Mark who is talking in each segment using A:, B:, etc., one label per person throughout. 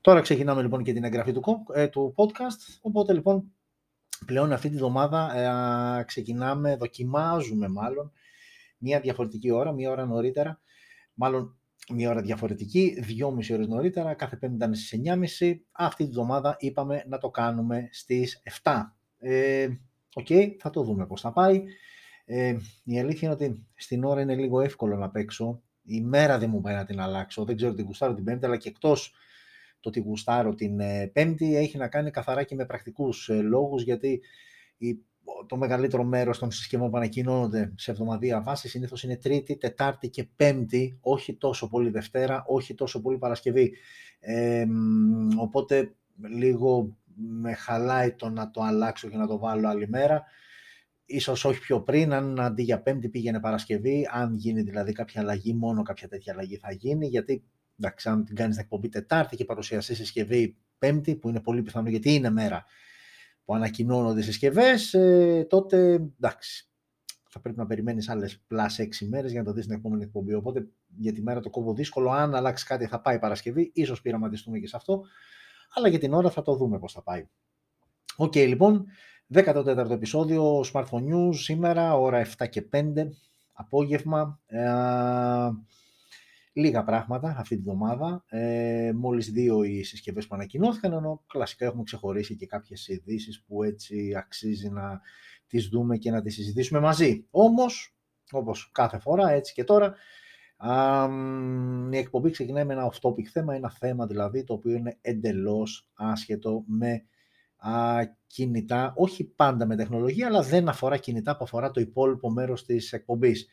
A: Τώρα ξεκινάμε λοιπόν και την εγγραφή του, ε, του podcast, οπότε λοιπόν πλέον αυτή τη βδομάδα ε, ξεκινάμε, δοκιμάζουμε μάλλον, μία διαφορετική ώρα, μία ώρα νωρίτερα, μάλλον μία ώρα διαφορετική, δυόμιση ώρες νωρίτερα, κάθε πέμπτη ήταν στις 9.30, αυτή τη βδομάδα είπαμε να το κάνουμε στις 7. Ε, OK, okay, θα το δούμε πώς θα πάει. Ε, η αλήθεια είναι ότι στην ώρα είναι λίγο εύκολο να παίξω. Η μέρα δεν μου πάει να την αλλάξω. Δεν ξέρω τι γουστάρω την Πέμπτη, αλλά και εκτός το ότι γουστάρω την ε, Πέμπτη έχει να κάνει καθαρά και με πρακτικούς ε, λόγους, γιατί η, το μεγαλύτερο μέρος των συσκευών που ανακοινώνονται σε εβδομαδία βάση συνήθως είναι Τρίτη, Τετάρτη και Πέμπτη, όχι τόσο πολύ Δευτέρα, όχι τόσο πολύ Παρασκευή. Ε, οπότε λίγο με χαλάει το να το αλλάξω και να το βάλω άλλη μέρα ίσως όχι πιο πριν, αν αντί για Πέμπτη πήγαινε Παρασκευή, αν γίνει δηλαδή κάποια αλλαγή, μόνο κάποια τέτοια αλλαγή θα γίνει, γιατί εντάξει, αν την κάνεις την εκπομπή Τετάρτη και παρουσιαστεί συσκευή Πέμπτη, που είναι πολύ πιθανό γιατί είναι μέρα που ανακοινώνονται συσκευές, ε, τότε εντάξει, θα πρέπει να περιμένεις άλλες plus 6 μέρες για να το δεις την επόμενη εκπομπή. Οπότε για τη μέρα το κόβω δύσκολο. Αν αλλάξει κάτι, θα πάει Παρασκευή. ίσως πειραματιστούμε και σε αυτό. Αλλά για την ώρα θα το δούμε πώς θα πάει. OK, okay, λοιπόν, 14ο επεισόδιο Smartphone News σήμερα, ώρα 7 και 5, απόγευμα. Ε, λίγα πράγματα αυτή τη βδομάδα. Ε, μόλις δύο οι συσκευές που ανακοινώθηκαν, ενώ κλασικά έχουμε ξεχωρίσει και κάποιες ειδήσεις που έτσι αξίζει να τις δούμε και να τις συζητήσουμε μαζί. Όμως, όπως κάθε φορά, έτσι και τώρα, α, η εκπομπή ξεκινάει με ένα off-topic θέμα, ένα θέμα δηλαδή το οποίο είναι εντελώς άσχετο με α, κινητά, όχι πάντα με τεχνολογία, αλλά δεν αφορά κινητά που αφορά το υπόλοιπο μέρος της εκπομπής.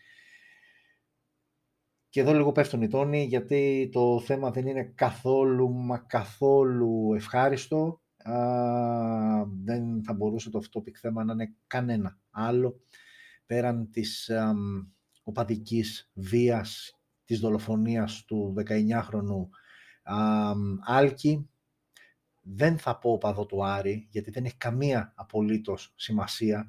A: Και εδώ λίγο πέφτουν οι τόνοι, γιατί το θέμα δεν είναι καθόλου, μα καθόλου ευχάριστο. Α, δεν θα μπορούσε το topic θέμα να είναι κανένα άλλο, πέραν της α, οπαδικής βίας, της δολοφονίας του 19χρονου Άλκη, δεν θα πω οπαδό του Άρη, γιατί δεν έχει καμία απολύτως σημασία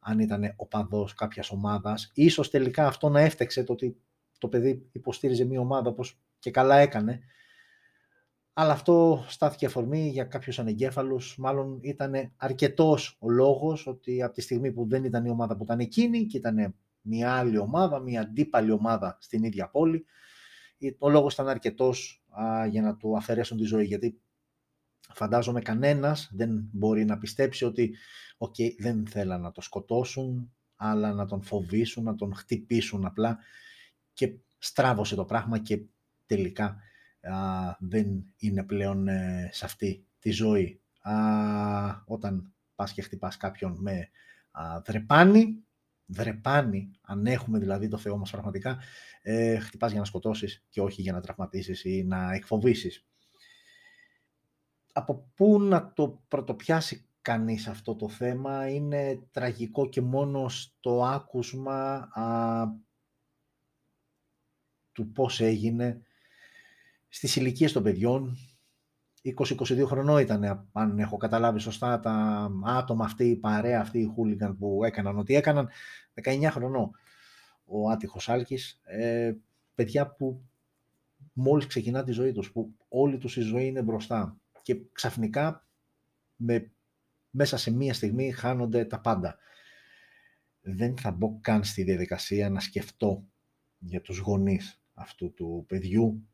A: αν ήταν οπαδός κάποιας ομάδας. Ίσως τελικά αυτό να έφτεξε το ότι το παιδί υποστήριζε μια ομάδα όπως και καλά έκανε. Αλλά αυτό στάθηκε αφορμή για κάποιους ανεγκέφαλους. Μάλλον ήταν αρκετός ο λόγος ότι από τη στιγμή που δεν ήταν η ομάδα που ήταν εκείνη και ήταν μια άλλη ομάδα, μια αντίπαλη ομάδα στην ίδια πόλη, ο λόγος ήταν αρκετός για να του αφαιρέσουν τη ζωή. Γιατί φαντάζομαι κανένας δεν μπορεί να πιστέψει ότι okay, δεν θέλαν να το σκοτώσουν, αλλά να τον φοβήσουν, να τον χτυπήσουν απλά και στράβωσε το πράγμα και τελικά δεν είναι πλέον ε, σε αυτή τη ζωή. Α, όταν πας και χτυπάς κάποιον με α, δρεπάνι, δρεπάνι, αν έχουμε δηλαδή το Θεό μας πραγματικά, ε, χτυπάς για να σκοτώσεις και όχι για να τραυματίσεις ή να εκφοβήσεις από πού να το πρωτοπιάσει κανείς αυτό το θέμα; Είναι τραγικό και μόνο στο άκουσμα α, του πώς έγινε στις ηλικίες των παιδιών. 20-22 χρονών ήταν, αν έχω καταλάβει σωστά, τα άτομα αυτή, η παρέα αυτή, οι χούλιγκαν που έκαναν ό,τι έκαναν, 19 χρονών ο άτυχος Άλκης, ε, παιδιά που μόλις ξεκινά τη ζωή τους, που όλη τους η ζωή είναι μπροστά και ξαφνικά με, μέσα σε μία στιγμή χάνονται τα πάντα. Δεν θα μπω καν στη διαδικασία να σκεφτώ για τους γονείς αυτού του παιδιού.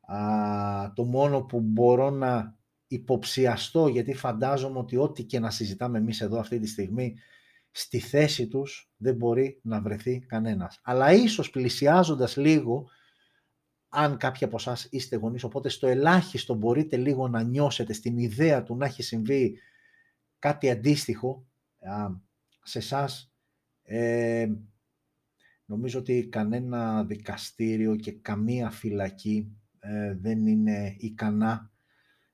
A: Α, το μόνο που μπορώ να υποψιαστώ, γιατί φαντάζομαι ότι ό,τι και να συζητάμε εμείς εδώ αυτή τη στιγμή, στη θέση τους δεν μπορεί να βρεθεί κανένας. Αλλά ίσως πλησιάζοντας λίγο αν κάποιοι από εσάς είστε γονείς, οπότε στο ελάχιστο μπορείτε λίγο να νιώσετε στην ιδέα του να έχει συμβεί κάτι αντίστοιχο σε εσάς. Ε, νομίζω ότι κανένα δικαστήριο και καμία φυλακή ε, δεν είναι ικανά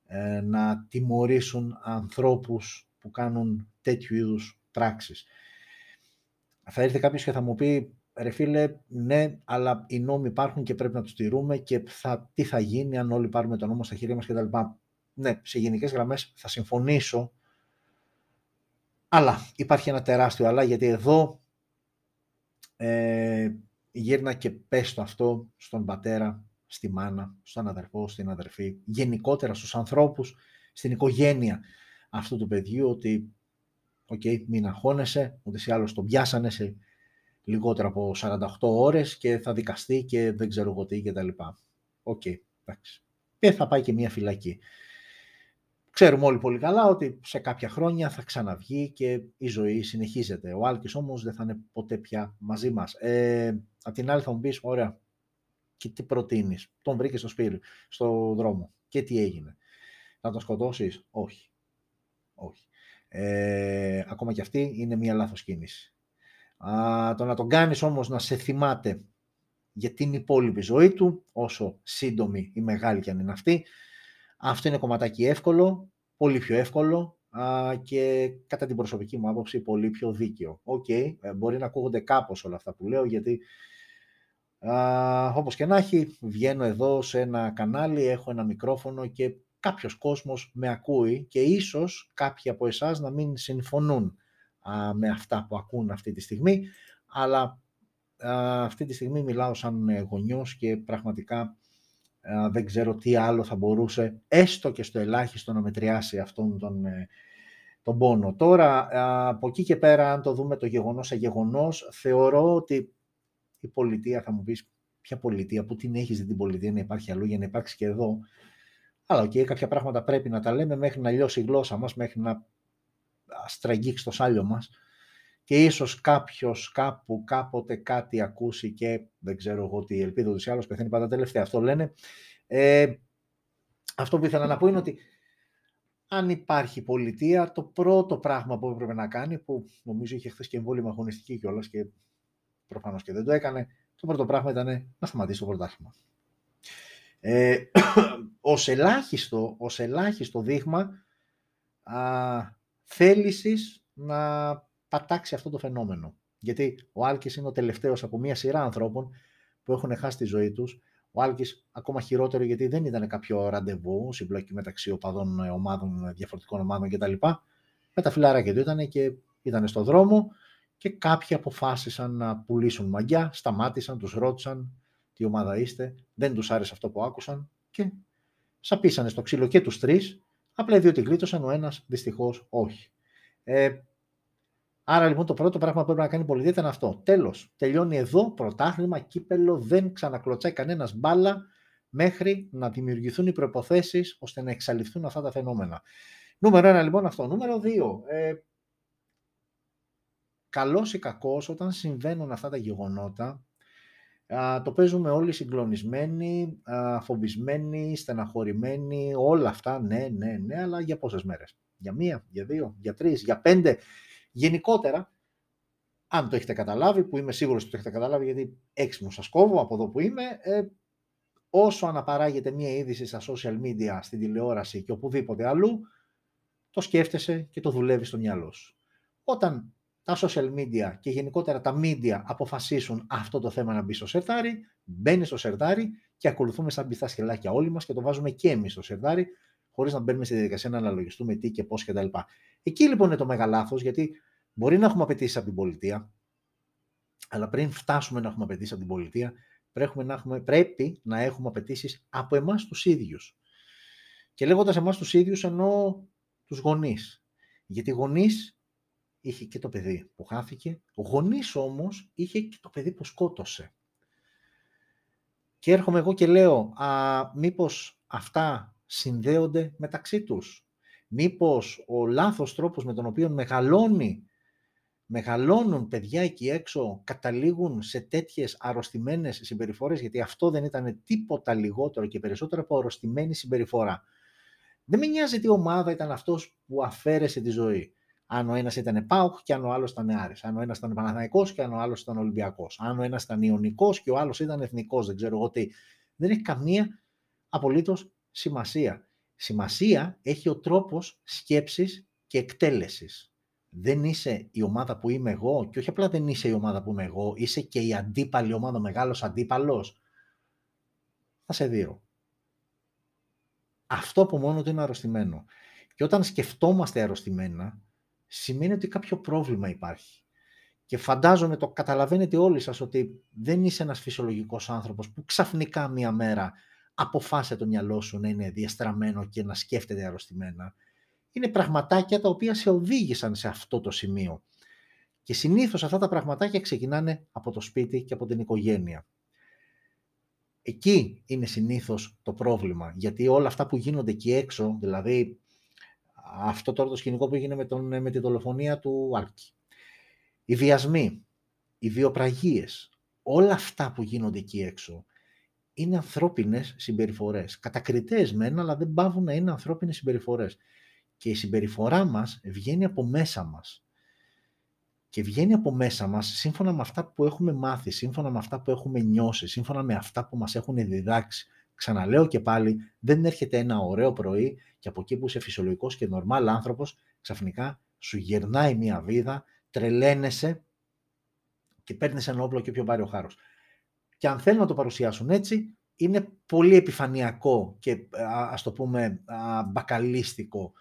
A: ε, να τιμωρήσουν ανθρώπους που κάνουν τέτοιου είδους πράξεις. Θα έρθει κάποιος και θα μου πει ρε φίλε, ναι, αλλά οι νόμοι υπάρχουν και πρέπει να τους τηρούμε και θα, τι θα γίνει αν όλοι πάρουμε τον νόμο στα χέρια μας κτλ. Ναι, σε γενικές γραμμές θα συμφωνήσω, αλλά υπάρχει ένα τεράστιο αλλά, γιατί εδώ ε, γύρνα και πες το αυτό στον πατέρα, στη μάνα, στον αδερφό, στην αδερφή, γενικότερα στους ανθρώπους, στην οικογένεια αυτού του παιδιού, ότι OK, okay, μην αγχώνεσαι, ούτως ή άλλως τον πιάσανε σε λιγότερο από 48 ώρες και θα δικαστεί και δεν ξέρω εγώ τι και τα λοιπά. OK, okay, εντάξει. Και θα πάει και μία φυλακή. Ξέρουμε όλοι πολύ καλά ότι σε κάποια χρόνια θα ξαναβγεί και η ζωή συνεχίζεται. Ο Άλκης όμως δεν θα είναι ποτέ πια μαζί μας. Ε, απ' την άλλη θα μου πεις, ωραία, και τι προτείνεις; Τον βρήκες στο σπίτι, στο δρόμο. Και τι έγινε; Να τον σκοτώσεις; Όχι. Όχι. Ε, ακόμα και αυτή είναι μια λάθος κίνηση. Α, το να τον κάνεις όμως να σε θυμάται για την υπόλοιπη ζωή του, όσο σύντομη ή μεγάλη κι αν είναι αυτή, αυτό είναι κομματάκι εύκολο, πολύ πιο εύκολο α, και κατά την προσωπική μου άποψη πολύ πιο δίκαιο. OK, okay, ε, μπορεί να ακούγονται κάπως όλα αυτά που λέω, γιατί α, όπως και να έχει, βγαίνω εδώ σε ένα κανάλι, έχω ένα μικρόφωνο και κάποιος κόσμος με ακούει και ίσως κάποιοι από εσάς να μην συμφωνούν α, με αυτά που ακούν αυτή τη στιγμή, αλλά α, αυτή τη στιγμή μιλάω σαν γονιός και πραγματικά δεν ξέρω τι άλλο θα μπορούσε έστω και στο ελάχιστο να μετριάσει αυτόν τον, ε, τον πόνο. Τώρα, από εκεί και πέρα, αν το δούμε το γεγονός σε γεγονός, θεωρώ ότι η πολιτεία, θα μου πεις, ποια πολιτεία, που την έχεις δει την πολιτεία να υπάρχει αλλού για να υπάρξει και εδώ. Αλλά OK, okay, κάποια πράγματα πρέπει να τα λέμε μέχρι να λιώσει η γλώσσα μας, μέχρι να στραγγίξει το σάλιο μας και ίσως κάποιος κάπου κάποτε κάτι ακούσει και δεν ξέρω εγώ τι ελπίδα ούτως ή άλλως πεθαίνει πάντα τελευταία. Αυτό λένε. Ε, αυτό που ήθελα να πω είναι ότι αν υπάρχει πολιτεία, το πρώτο πράγμα που έπρεπε να κάνει, που νομίζω είχε χθες και εμβόλιμη αγωνιστική κιόλας και προφανώς και δεν το έκανε, το πρώτο πράγμα ήταν να σταματήσει το πρωτάθλημα. Ε, ως, ελάχιστο, ως ελάχιστο δείγμα α, θέλησης να πατάξει αυτό το φαινόμενο. Γιατί ο Άλκης είναι ο τελευταίος από μια σειρά ανθρώπων που έχουν χάσει τη ζωή τους. Ο Άλκης ακόμα χειρότερο γιατί δεν ήταν κάποιο ραντεβού, συμπλοκή μεταξύ οπαδών ομάδων, διαφορετικών ομάδων κτλ. Με τα φιλαράκια του ήταν και ήταν στο δρόμο και κάποιοι αποφάσισαν να πουλήσουν μαγιά, σταμάτησαν, τους ρώτησαν τι ομάδα είστε, δεν τους άρεσε αυτό που άκουσαν και σαπίσανε στο ξύλο και τους τρεις, απλά διότι γλίτωσαν, ο ένας δυστυχώς όχι. Ε, Άρα λοιπόν το πρώτο πράγμα που πρέπει να κάνει η πολιτεία ήταν αυτό. Τέλος. Τελειώνει εδώ, πρωτάθλημα, κύπελο, δεν ξανακλωτσάει κανένας μπάλα μέχρι να δημιουργηθούν οι προποθέσει ώστε να εξαλειφθούν αυτά τα φαινόμενα. Νούμερο ένα λοιπόν αυτό. Νούμερο δύο. Ε, Καλός ή κακός, όταν συμβαίνουν αυτά τα γεγονότα, α, το παίζουμε όλοι συγκλονισμένοι, α, φοβισμένοι, στεναχωρημένοι, όλα αυτά, ναι, ναι, ναι, αλλά για πόσες μέρες; Για μία, για δύο, για τρεις, για πέντε; Γενικότερα, αν το έχετε καταλάβει, που είμαι σίγουρος ότι το έχετε καταλάβει, γιατί έξυπνος σας κόβω από εδώ που είμαι, ε, όσο αναπαράγεται μία είδηση στα social media, στην τηλεόραση και οπουδήποτε αλλού, το σκέφτεσαι και το δουλεύεις στο μυαλό σου. Όταν τα social media και γενικότερα τα media αποφασίσουν αυτό το θέμα να μπει στο σερτάρι, μπαίνει στο σερτάρι και ακολουθούμε σαν πιστά σχελάκια όλοι μας και το βάζουμε και εμείς στο σερτάρι, χωρίς να μπαίνουμε στη διαδικασία να αναλογιστούμε τι και πώς κτλ. Εκεί λοιπόν είναι το μεγάλο γιατί μπορεί να έχουμε απαιτήσεις από την πολιτεία, αλλά πριν φτάσουμε να έχουμε απαιτήσεις από την πολιτεία, πρέπει να έχουμε, πρέπει να έχουμε απαιτήσεις από εμάς τους ίδιους. Και λέγοντας εμάς τους ίδιους, εννοώ τους γονείς. Γιατί γονείς είχε και το παιδί που χάθηκε, ο γονείς όμως είχε και το παιδί που σκότωσε. Και έρχομαι εγώ και λέω, α, μήπως αυτά συνδέονται μεταξύ τους; Μήπως ο λάθος τρόπος με τον οποίο μεγαλώνει, μεγαλώνουν παιδιά εκεί έξω καταλήγουν σε τέτοιες αρρωστημένες συμπεριφορές, γιατί αυτό δεν ήταν τίποτα λιγότερο και περισσότερο από αρρωστημένη συμπεριφορά. Δεν με νοιάζει τι ομάδα ήταν αυτός που αφαίρεσε τη ζωή. Αν ο ένας ήταν Πάουκ και αν ο άλλος ήταν Άρης. Αν ο ένας ήταν Παναθανικό και αν ο άλλος ήταν Ολυμπιακός. Αν ο ένας ήταν Ιωνικός και ο άλλος ήταν Εθνικός. Δεν ξέρω εγώ τι. Δεν έχει καμία απολύτως σημασία. Σημασία έχει ο τρόπος σκέψης και εκτέλεσης. Δεν είσαι η ομάδα που είμαι εγώ και όχι απλά δεν είσαι η ομάδα που είμαι εγώ, είσαι και η αντίπαλη ομάδα, ο μεγάλος αντίπαλος. Θα σε δω. Αυτό που μόνο του είναι αρρωστημένο. Και όταν σκεφτόμαστε αρρωστημένα, σημαίνει ότι κάποιο πρόβλημα υπάρχει. Και φαντάζομαι το καταλαβαίνετε όλοι σας ότι δεν είσαι ένας φυσιολογικός άνθρωπος που ξαφνικά μία μέρα αποφάσισε το μυαλό σου να είναι διαστραμμένο και να σκέφτεται αρρωστημένα. Είναι πραγματάκια τα οποία σε οδήγησαν σε αυτό το σημείο. Και συνήθως αυτά τα πραγματάκια ξεκινάνε από το σπίτι και από την οικογένεια. Εκεί είναι συνήθως το πρόβλημα, γιατί όλα αυτά που γίνονται εκεί έξω, δηλαδή αυτό τώρα το σκηνικό που έγινε με, τον, με τη δολοφονία του Άρκη, οι βιασμοί, οι βιοπραγίες, όλα αυτά που γίνονται εκεί έξω, είναι ανθρώπινες συμπεριφορές. Κατακριτές μεν, αλλά δεν πάβουν να είναι ανθρώπινες συμπεριφορές. Και η συμπεριφορά μας βγαίνει από μέσα μας. Και βγαίνει από μέσα μας σύμφωνα με αυτά που έχουμε μάθει, σύμφωνα με αυτά που έχουμε νιώσει, σύμφωνα με αυτά που μας έχουν διδάξει. Ξαναλέω και πάλι, δεν έρχεται ένα ωραίο πρωί και από εκεί που είσαι φυσιολογικός και νορμάλ άνθρωπος, ξαφνικά σου γερνάει μια βίδα, τρελαίνεσαι και παίρνεις ένα όπλο και πιο πάρει ο χάρος. Και αν θέλουν να το παρουσιάσουν έτσι, είναι πολύ επιφανειακό και ας το πούμε μπακαλίστικο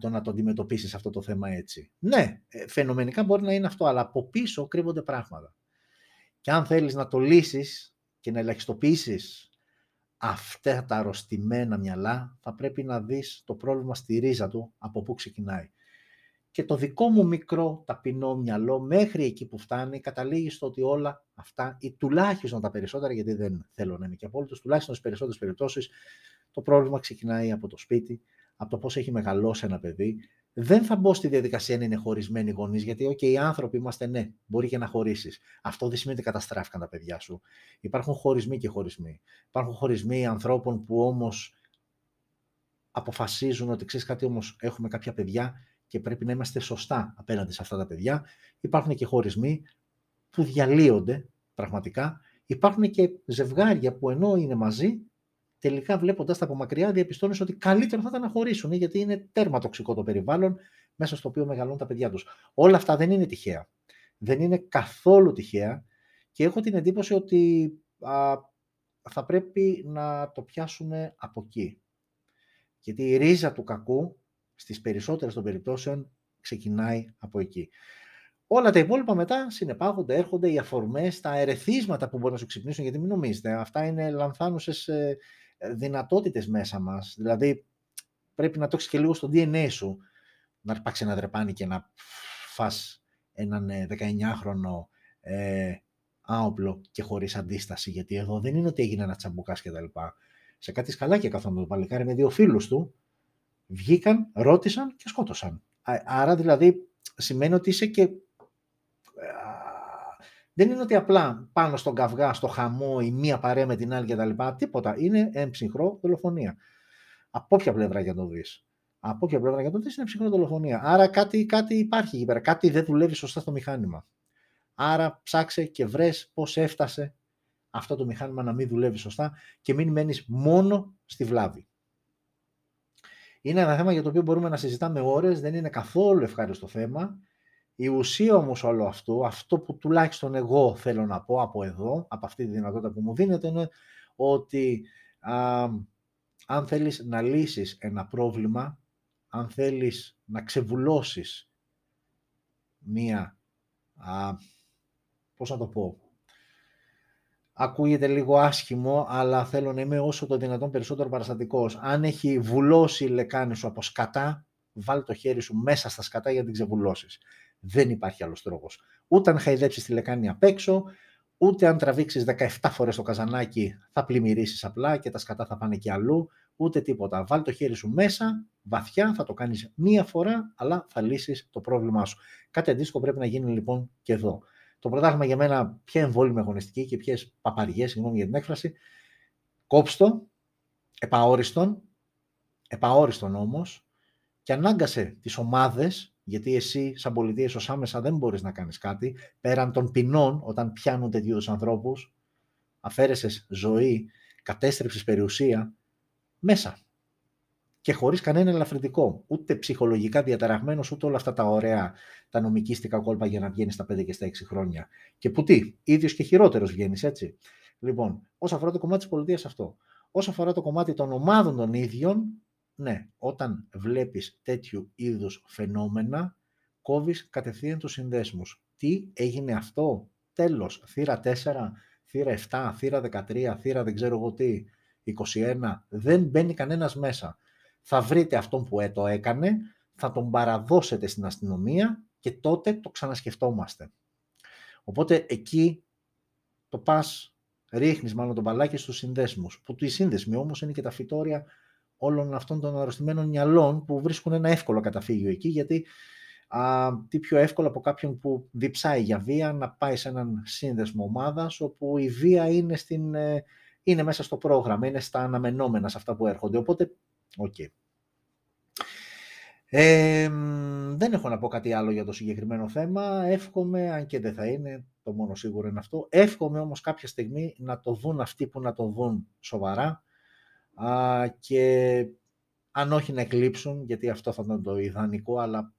A: το να το αντιμετωπίσεις αυτό το θέμα έτσι. Ναι, ε, φαινομενικά μπορεί να είναι αυτό, αλλά από πίσω κρύβονται πράγματα. Και αν θέλεις να το λύσεις και να ελαχιστοποιήσεις αυτά τα αρρωστημένα μυαλά, θα πρέπει να δεις το πρόβλημα στη ρίζα του, από πού ξεκινάει. Και το δικό μου μικρό ταπεινό μυαλό, μέχρι εκεί που φτάνει, καταλήγει στο ότι όλα αυτά, ή τουλάχιστον τα περισσότερα, γιατί δεν θέλω να είμαι και απόλυτος, τουλάχιστον στις περισσότερες περιπτώσεις, το πρόβλημα ξεκινάει από το σπίτι, από το πώς έχει μεγαλώσει ένα παιδί. Δεν θα μπω στη διαδικασία να είναι χωρισμένοι γονείς, γιατί okay, οι άνθρωποι είμαστε ναι, μπορεί και να χωρίσεις. Αυτό δεν σημαίνει ότι καταστράφηκαν τα παιδιά σου. Υπάρχουν χωρισμοί και χωρισμοί. Υπάρχουν χωρισμοί ανθρώπων που όμως αποφασίζουν ότι ξέρεις κάτι, όμως έχουμε κάποια παιδιά και πρέπει να είμαστε σωστά απέναντι σε αυτά τα παιδιά. Υπάρχουν και χωρισμοί που διαλύονται πραγματικά. Υπάρχουν και ζευγάρια που ενώ είναι μαζί, τελικά βλέποντας τα από μακριά, διαπιστώνεις ότι καλύτερο θα ήταν να χωρίσουν, γιατί είναι τέρμα τοξικό το περιβάλλον μέσα στο οποίο μεγαλώνουν τα παιδιά τους. Όλα αυτά δεν είναι τυχαία. Δεν είναι καθόλου τυχαία και έχω την εντύπωση ότι α, θα πρέπει να το πιάσουμε από εκεί. Γιατί η ρίζα του κακού στις περισσότερες των περιπτώσεων ξεκινάει από εκεί. Όλα τα υπόλοιπα μετά συνεπάγονται, έρχονται οι αφορμές, τα ερεθίσματα που μπορεί να σου ξυπνήσουν, γιατί μην νομίζετε, αυτά είναι λανθάνουσες ε, δυνατότητες μέσα μας. Δηλαδή, πρέπει να το έχεις και λίγο στο DNA σου, να αρπάξει ένα δρεπάνι και να φας έναν 19χρονο ε, ε, άοπλο και χωρίς αντίσταση, γιατί εδώ δεν είναι ότι έγινε ένας τσαμπουκάς και τα λοιπά. Σε κάτι σκαλάκια καθόλου το παλικάρι με δύο φίλους του, βγήκαν, ρώτησαν και σκότωσαν. Άρα δηλαδή σημαίνει ότι είσαι και... Δεν είναι ότι απλά πάνω στον καυγά, στο χαμό, η μία παρέα με την άλλη κτλ. Τίποτα. Είναι εμψυχρό δολοφονία. Από όποια πλευρά για το δεις; Από όποια πλευρά για το δεις είναι ψυχρό δολοφονία. Άρα κάτι, κάτι υπάρχει εκεί πέρα. Κάτι δεν δουλεύει σωστά στο μηχάνημα. Άρα ψάξε και βρες πώς έφτασε αυτό το μηχάνημα να μην δουλεύει σωστά και μην μένεις μόνο στη βλάβη. Είναι ένα θέμα για το οποίο μπορούμε να συζητάμε ώρες, δεν είναι καθόλου ευχάριστο θέμα. Η ουσία όμως όλο αυτό, αυτό που τουλάχιστον εγώ θέλω να πω από εδώ, από αυτή τη δυνατότητα που μου δίνεται, είναι ότι α, αν θέλεις να λύσεις ένα πρόβλημα, αν θέλεις να ξεβουλώσεις μία, α, πώς να το πω, ακούγεται λίγο άσχημο, αλλά θέλω να είμαι όσο το δυνατόν περισσότερο παραστατικός. Αν έχει βουλώσει η λεκάνη σου από σκατά, βάλ το χέρι σου μέσα στα σκατά για να την ξεβουλώσεις. Δεν υπάρχει άλλος τρόπος. Ούτε αν χαϊδέψεις τη λεκάνη απ' έξω, ούτε αν τραβήξεις 17 φορές το καζανάκι θα πλημμυρίσεις απλά και τα σκατά θα πάνε και αλλού, ούτε τίποτα. Βάλ το χέρι σου μέσα, βαθιά, θα το κάνεις μία φορά, αλλά θα λύσεις το πρόβλημά σου. Κάτι αντίστοιχο πρέπει να γίνει λοιπόν και εδώ. Το πρωτάθλημα για μένα ποια εμβόλυμη αγωνιστική και ποιε παπαριές, συγγνώμη για την έκφραση, κόψτο, επαόριστον, επαόριστον όμως, και ανάγκασε τις ομάδες, γιατί εσύ, σαν πολιτεία, ω άμεσα δεν μπορείς να κάνεις κάτι, πέραν των ποινών, όταν πιάνουν τέτοιου ανθρώπους, αφαίρεσες ζωή, κατέστρεψες περιουσία, μέσα και χωρίς κανένα ελαφρυντικό, ούτε ψυχολογικά διαταραγμένος, ούτε όλα αυτά τα ωραία, τα νομικίστικα κόλπα για να βγαίνεις στα 5 και στα 6 χρόνια. Και που τι, ίδιος και χειρότερος βγαίνεις, έτσι. Λοιπόν, όσο αφορά το κομμάτι της πολιτείας αυτό. Όσο αφορά το κομμάτι των ομάδων των ίδιων, ναι, όταν βλέπεις τέτοιου είδους φαινόμενα, κόβεις κατευθείαν τους συνδέσμους. Τι έγινε αυτό, τέλος, θύρα 4, θύρα 7, θύρα 13, θύρα δεν ξέρω εγώ τι, 21, δεν μπαίνει κανένας μέσα. Θα βρείτε αυτόν που το έκανε, θα τον παραδώσετε στην αστυνομία και τότε το ξανασκεφτόμαστε. Οπότε εκεί το πας, ρίχνεις μάλλον τον μπαλάκι στους συνδέσμους, που οι σύνδεσμοι όμως είναι και τα φυτόρια όλων αυτών των αρρωστημένων μυαλών που βρίσκουν ένα εύκολο καταφύγιο εκεί, γιατί α, τι πιο εύκολο από κάποιον που διψάει για βία να πάει σε έναν σύνδεσμο ομάδας, όπου η βία είναι, στην, ε, είναι μέσα στο πρόγραμμα, είναι στα αναμενόμενα σε αυτά που έρχονται. Οπότε, OK. Okay. Ε, δεν έχω να πω κάτι άλλο για το συγκεκριμένο θέμα. Εύχομαι, αν και δεν θα είναι, το μόνο σίγουρο είναι αυτό, εύχομαι όμως κάποια στιγμή να το δουν αυτοί που να το δουν σοβαρά α, και αν όχι να εκλείψουν, γιατί αυτό θα ήταν το ιδανικό, αλλά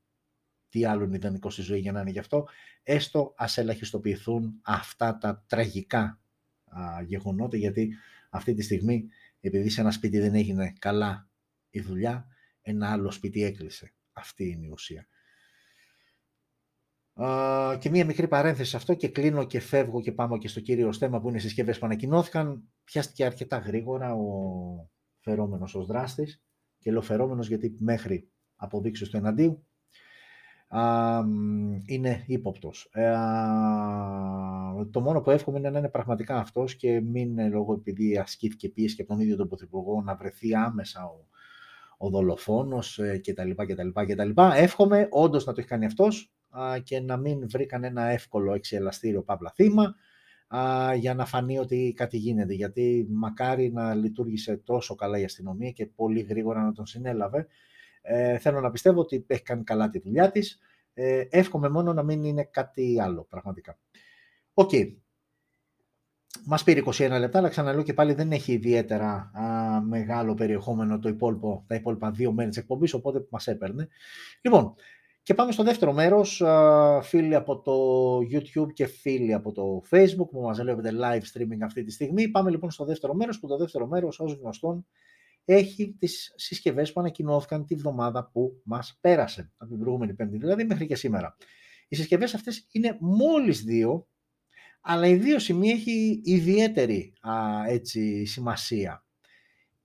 A: τι άλλο είναι ιδανικό στη ζωή για να είναι γι' αυτό, έστω ας ελαχιστοποιηθούν αυτά τα τραγικά α, γεγονότα, γιατί αυτή τη στιγμή, επειδή σε ένα σπίτι δεν έγινε καλά η δουλειά, ένα άλλο σπίτι έκλεισε. Αυτή είναι η ουσία. και μία μικρή παρένθεση σε αυτό και κλείνω και φεύγω και πάμε και στο κύριο θέμα που είναι οι συσκευές που ανακοινώθηκαν. Πιάστηκε αρκετά γρήγορα ο φερόμενος ως δράστης και λέω φερόμενος γιατί μέχρι αποδείξεις του εναντίου είναι ύποπτος. Ε, το μόνο που εύχομαι είναι να είναι πραγματικά αυτός και μην λόγω επειδή ασκήθηκε πίεση και από τον ίδιο τον Πρωθυπουργό να βρεθεί άμεσα ο, ο δολοφόνος ε, κτλ. κτλ, κτλ. Εύχομαι όντως να το έχει κάνει αυτός και να μην βρει κανένα εύκολο εξελαστήριο παύλα θύμα για να φανεί ότι κάτι γίνεται. Γιατί μακάρι να λειτουργήσε τόσο καλά η αστυνομία και πολύ γρήγορα να τον συνέλαβε. Ε, θέλω να πιστεύω ότι έχει κάνει καλά τη δουλειά της. Ε, εύχομαι μόνο να μην είναι κάτι άλλο πραγματικά. OK. Okay. Μας πήρε 21 λεπτά, αλλά ξαναλέω και πάλι δεν έχει ιδιαίτερα α, μεγάλο περιεχόμενο το υπόλοιπο, τα υπόλοιπα δύο μέρη της εκπομπής, οπότε μας έπαιρνε. Λοιπόν, και πάμε στο δεύτερο μέρος, φίλοι από το YouTube και φίλοι από το Facebook που μας βλέπετε live streaming αυτή τη στιγμή. Πάμε λοιπόν στο δεύτερο μέρος, που το δεύτερο μέρος ως γνωστόν έχει τις συσκευές που ανακοινώθηκαν τη βδομάδα που μας πέρασε, από την προηγούμενη πέμπτη δηλαδή μέχρι και σήμερα. Οι συσκευές αυτές είναι μόλις δύο, αλλά οι δύο σημεία έχει ιδιαίτερη α, έτσι, σημασία.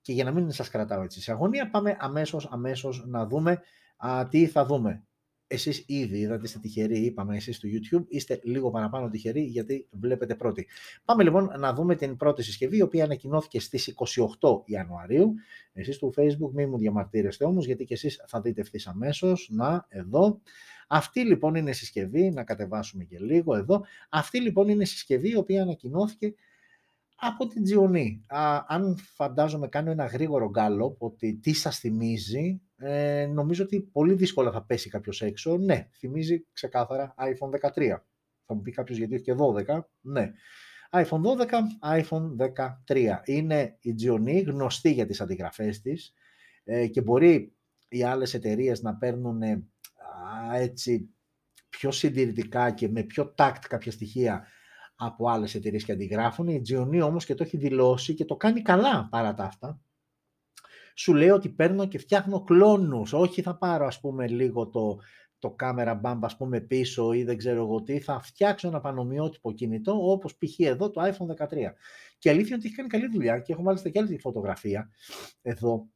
A: Και για να μην σας κρατάω έτσι σε αγωνία, πάμε αμέσως, αμέσως να δούμε α, τι θα δούμε εσείς ήδη είδατε είστε τυχεροί, είπαμε εσείς στο YouTube, είστε λίγο παραπάνω τυχεροί γιατί βλέπετε πρώτοι. Πάμε λοιπόν να δούμε την πρώτη συσκευή, η οποία ανακοινώθηκε στις 28 Ιανουαρίου. Εσείς στο Facebook μην μου διαμαρτύρεστε όμως, γιατί και εσείς θα δείτε ευθύς αμέσως. Να, εδώ. Αυτή λοιπόν είναι η συσκευή, να κατεβάσουμε και λίγο εδώ. Αυτή λοιπόν είναι η συσκευή η οποία ανακοινώθηκε από την Τζιονή. αν φαντάζομαι κάνω ένα γρήγορο γκάλο ότι τι σας θυμίζει, ε, νομίζω ότι πολύ δύσκολα θα πέσει κάποιος έξω. Ναι, θυμίζει ξεκάθαρα iPhone 13. Θα μου πει κάποιος γιατί έχει και 12. Ναι. iPhone 12, iPhone 13. Είναι η Gioni γνωστή για τις αντιγραφές της ε, και μπορεί οι άλλες εταιρείες να παίρνουν ε, έτσι πιο συντηρητικά και με πιο τάκτ κάποια στοιχεία από άλλες εταιρείες και αντιγράφουν. Η Gioni όμως και το έχει δηλώσει και το κάνει καλά παρά τα αυτά σου λέει ότι παίρνω και φτιάχνω κλόνους. Όχι θα πάρω ας πούμε λίγο το, το camera bump ας πούμε πίσω ή δεν ξέρω εγώ τι, θα φτιάξω ένα πανομοιότυπο κινητό όπως π.χ. εδώ το iPhone 13. Και αλήθεια είναι ότι έχει κάνει καλή δουλειά και έχω μάλιστα και άλλη φωτογραφία εδώ.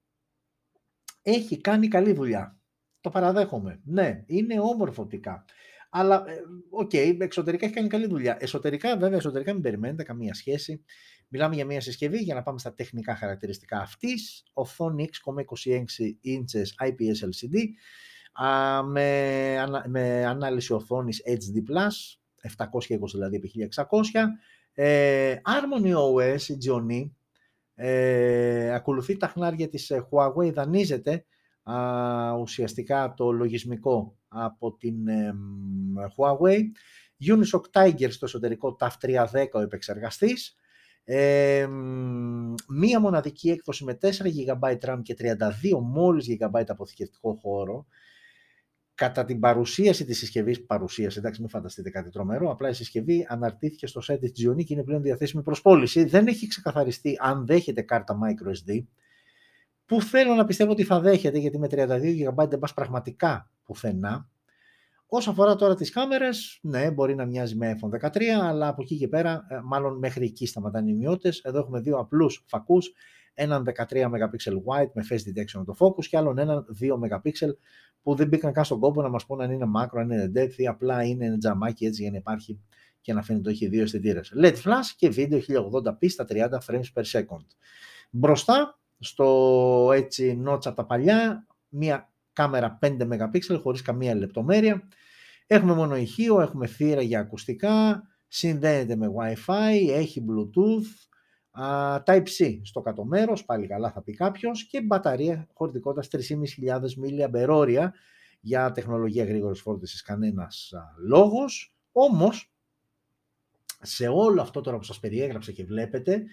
A: Έχει κάνει καλή δουλειά. Το παραδέχομαι. Ναι, είναι όμορφο οπτικά. Αλλά, ε, OK, okay, εξωτερικά έχει κάνει καλή δουλειά. Εσωτερικά, βέβαια, εσωτερικά μην περιμένετε καμία σχέση. Μιλάμε για μια συσκευή για να πάμε στα τεχνικά χαρακτηριστικά αυτής. Οθόνη 6,26 inches IPS LCD με, με ανάλυση οθόνης HD+, 720 δηλαδή επί 1600. Ε, Harmony OS, η Gioni, ε, ακολουθεί τα χνάρια της ε, Huawei, δανείζεται α, ουσιαστικά το λογισμικό από την ε, Huawei. Unisoc Tiger στο εσωτερικό TAF 310 ο επεξεργαστής μία μοναδική έκδοση με 4 GB RAM και 32 μόλις GB αποθηκευτικό χώρο. Κατά την παρουσίαση της συσκευής, παρουσίαση, εντάξει μην φανταστείτε κάτι τρομερό, απλά η συσκευή αναρτήθηκε στο site της Gioni και είναι πλέον διαθέσιμη προς πώληση. Δεν έχει ξεκαθαριστεί αν δέχεται κάρτα microSD, που θέλω να πιστεύω ότι θα δέχεται, γιατί με 32 GB δεν πας πραγματικά πουθενά. Όσο αφορά τώρα τις κάμερες, ναι, μπορεί να μοιάζει με iPhone 13, αλλά από εκεί και πέρα, ε, μάλλον μέχρι εκεί σταματάνε οι μειώτες. Εδώ έχουμε δύο απλούς φακούς, έναν 13 MP wide με face detection το focus και άλλον έναν 2 MP που δεν μπήκαν καν στον κόπο να μας πούνε αν είναι macro, αν είναι depth ή απλά είναι τζαμάκι έτσι για να υπάρχει και να φαίνεται ότι έχει δύο αισθητήρες. LED flash και βίντεο 1080p στα 30 frames per second. Μπροστά, στο έτσι notch από τα παλιά, μία κάμερα 5 MP χωρίς καμία λεπτομέρεια. Έχουμε μόνο ηχείο, έχουμε θύρα για ακουστικά, συνδέεται με Wi-Fi, έχει Bluetooth, Type-C στο κάτω μέρος, πάλι καλά θα πει κάποιος, και μπαταρία χωρητικότητας 3.500 mAh για τεχνολογία γρήγορης φόρτισης κανένας λόγος. Όμως, σε όλο αυτό τώρα που σας περιέγραψα και βλέπετε,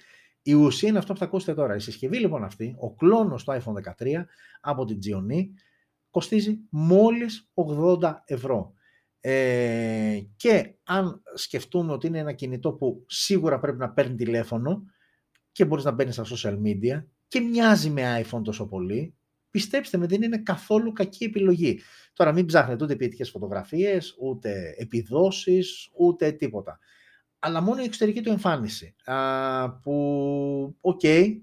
A: η ουσία είναι αυτό που θα ακούσετε τώρα. Η συσκευή λοιπόν αυτή, ο κλόνος του iPhone 13 από την Gionee, κοστίζει μόλις 80 ευρώ. Ε, και αν σκεφτούμε ότι είναι ένα κινητό που σίγουρα πρέπει να παίρνει τηλέφωνο και μπορείς να μπαίνεις στα social media και μοιάζει με iPhone τόσο πολύ, πιστέψτε με δεν είναι καθόλου κακή επιλογή. Τώρα μην ψάχνετε ούτε ποιητικές φωτογραφίες, ούτε επιδόσεις, ούτε τίποτα. Αλλά μόνο η εξωτερική του εμφάνιση, α, που, OK, okay,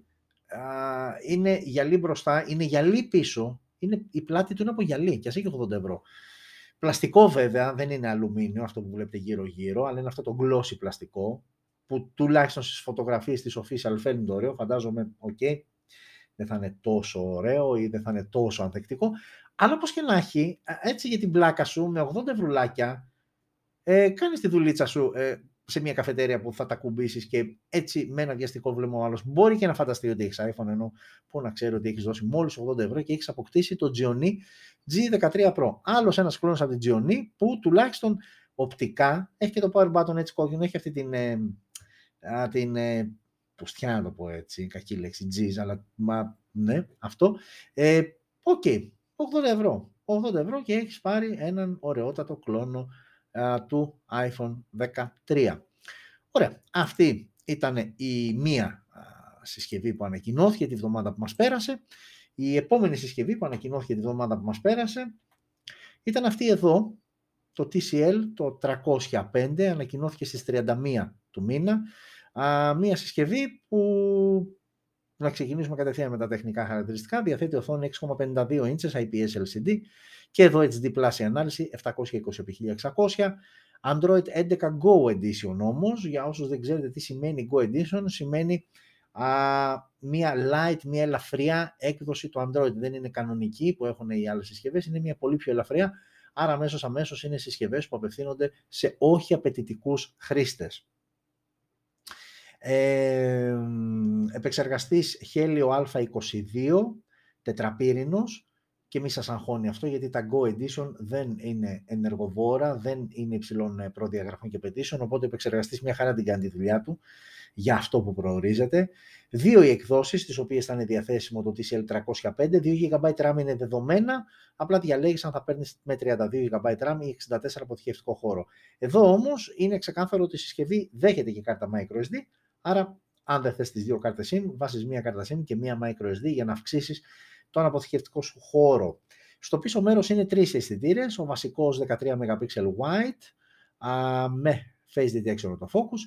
A: είναι γυαλί μπροστά, είναι γυαλί πίσω, είναι, η πλάτη του είναι από γυαλί και ας έχει 80 ευρώ. Πλαστικό βέβαια, δεν είναι αλουμίνιο αυτό που βλέπετε γύρω γύρω, αλλά είναι αυτό το glossy πλαστικό, που τουλάχιστον στις φωτογραφίες της official φαίνεται ωραίο, φαντάζομαι, OK, okay, δεν θα είναι τόσο ωραίο ή δεν θα είναι τόσο ανθεκτικό, αλλά όπως και να έχει, έτσι για την πλάκα σου, με 80 ευρουλάκια, ε, κάνεις τη δουλίτσα σου, ε, σε μια καφετέρια που θα το ακουμπήσεις και έτσι με ένα βιαστικό βλέμμα ο άλλος μπορεί και να φανταστεί ότι έχεις iPhone ενώ που να ξέρει ότι έχεις δώσει μόλις 80 ευρώ και έχεις αποκτήσει το Gionee G13 Pro. Άλλος ένας κλώνος από την Gionee που τουλάχιστον οπτικά έχει και το power button έτσι κόκκινο, έχει αυτή την. Ε, την ε, να το πω έτσι, κακή λέξη, G, αλλά μα, ναι, αυτό. Ε, OK, okay, 80 ευρώ. 80 ευρώ και έχεις πάρει έναν ωραιότατο κλώνο του iPhone 13. Ωραία, αυτή ήταν η μία συσκευή που ανακοινώθηκε τη βδομάδα που μας πέρασε. Η επόμενη συσκευή που ανακοινώθηκε τη βδομάδα που μας πέρασε ήταν αυτή εδώ, το TCL, το 305, ανακοινώθηκε στις 31 του μήνα. μία συσκευή που, να ξεκινήσουμε κατευθείαν με τα τεχνικά χαρακτηριστικά, διαθέτει οθόνη 6,52 inches IPS LCD, και εδώ HD Plus η ανάλυση 720x1600. Android 11 Go Edition όμως, για όσους δεν ξέρετε τι σημαίνει Go Edition, σημαίνει α, μια light, μια ελαφριά έκδοση του Android. Δεν είναι κανονική που έχουν οι άλλες συσκευές, είναι μια πολύ πιο ελαφριά, άρα αμέσως αμέσως είναι συσκευές που απευθύνονται σε όχι απαιτητικούς χρήστες. Ε, επεξεργαστής Helio A22, τετραπύρινος, και μη σας αγχώνει αυτό γιατί τα Go Edition δεν είναι ενεργοβόρα, δεν είναι υψηλών ε, προδιαγραφών και απαιτήσεων, οπότε ο επεξεργαστής μια χαρά την κάνει τη δουλειά του για αυτό που προορίζεται. Δύο οι εκδόσεις, τις οποίες θα είναι διαθέσιμο το TCL 305, 2 GB RAM είναι δεδομένα, απλά διαλέγεις αν θα παίρνεις με 32 GB RAM ή 64 αποθηκευτικό χώρο. Εδώ όμως είναι ξεκάθαρο ότι η συσκευή δέχεται και κάρτα microSD, άρα αν δεν θες τις δύο κάρτες SIM, βάσεις μία κάρτα SIM και μία microSD για να αυξήσεις τον αποθηκευτικό σου χώρο. Στο πίσω μέρος είναι τρεις αισθητήρες, ο βασικός 13 MP wide α, με face detection το focus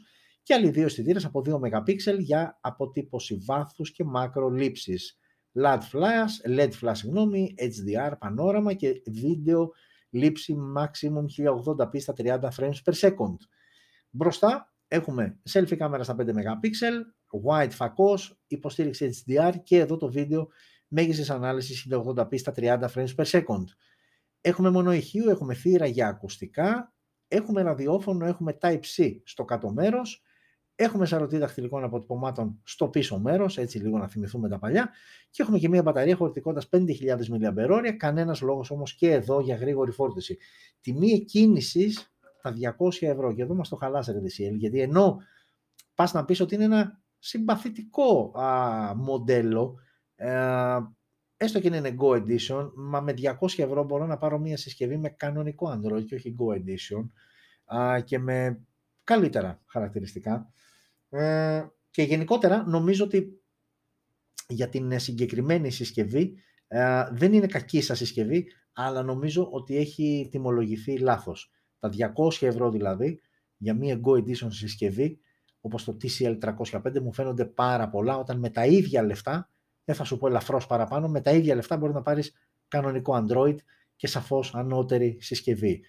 A: και άλλοι δύο αισθητήρες από 2 MP για αποτύπωση βάθους και λήψης. LED flash, LED flash συγγνώμη, HDR, πανόραμα και βίντεο λήψη maximum 1080p στα 30 frames per second. Μπροστά έχουμε selfie κάμερα στα 5 MP, wide φακός, υποστήριξη HDR και εδώ το βίντεο μέγιστης ανάλυσης 1080p στα 30 frames per second. Έχουμε μόνο ηχείο, έχουμε θύρα για ακουστικά, έχουμε ραδιόφωνο, έχουμε Type-C στο κάτω μέρος, έχουμε σαρωτή δαχτυλικών αποτυπωμάτων στο πίσω μέρος, έτσι λίγο να θυμηθούμε τα παλιά, και έχουμε και μια μπαταρία χωρητικότητας 5.000 mAh, κανένας λόγος όμως και εδώ για γρήγορη φόρτιση. Τιμή εκκίνησης τα 200 ευρώ, και εδώ μας το χαλάσατε DCL, γιατί ενώ πας να πεις ότι είναι ένα συμπαθητικό α, μοντέλο, ε, έστω και είναι Go Edition, μα με 200 ευρώ μπορώ να πάρω μια συσκευή με κανονικό Android και όχι Go Edition και με καλύτερα χαρακτηριστικά. Ε, και γενικότερα νομίζω ότι για την συγκεκριμένη συσκευή ε, δεν είναι κακή σας συσκευή, αλλά νομίζω ότι έχει τιμολογηθεί λάθος. Τα 200 ευρώ δηλαδή για μία Go Edition συσκευή, όπως το TCL 305 μου φαίνονται πάρα πολλά, όταν με τα ίδια λεφτά, δεν θα σου πω ελαφρώς παραπάνω, με τα ίδια λεφτά μπορεί να πάρεις κανονικό Android και σαφώς ανώτερη συσκευή.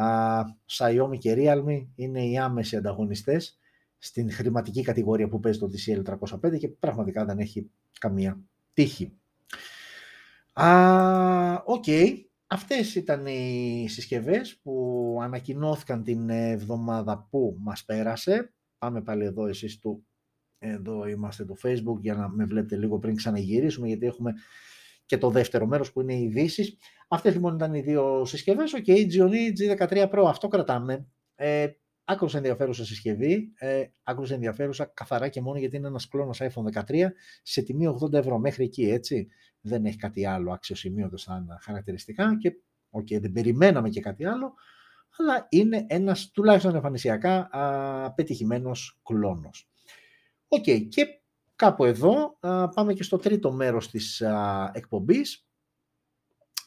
A: Α, Xiaomi και Realme είναι οι άμεσοι ανταγωνιστές στην χρηματική κατηγορία που παίζει το TCL 305 και πραγματικά δεν έχει καμία τύχη. OK, okay. Αυτές ήταν οι συσκευές που ανακοινώθηκαν την εβδομάδα που μας πέρασε. Πάμε πάλι εδώ εσείς του, εδώ είμαστε το facebook για να με βλέπετε λίγο πριν ξαναγυρίσουμε γιατί έχουμε και το δεύτερο μέρος που είναι οι ειδήσεις. Αυτές λοιπόν ήταν οι δύο συσκευές. OK, okay, Gionee G13 Pro, αυτό κρατάμε. Ε, άκρως ενδιαφέρουσα συσκευή, ε, άκρως ενδιαφέρουσα καθαρά και μόνο γιατί είναι ένας κλώνος iPhone 13 σε τιμή 80 ευρώ μέχρι εκεί, έτσι. Δεν έχει κάτι άλλο αξιοσημείωτο σαν χαρακτηριστικά και okay, δεν περιμέναμε και κάτι άλλο, αλλά είναι ένας τουλάχιστον εμφανισιακά α, πετυχημένος κλώνος. OK, okay, και κάπου εδώ α, πάμε και στο τρίτο μέρος της α, εκπομπής,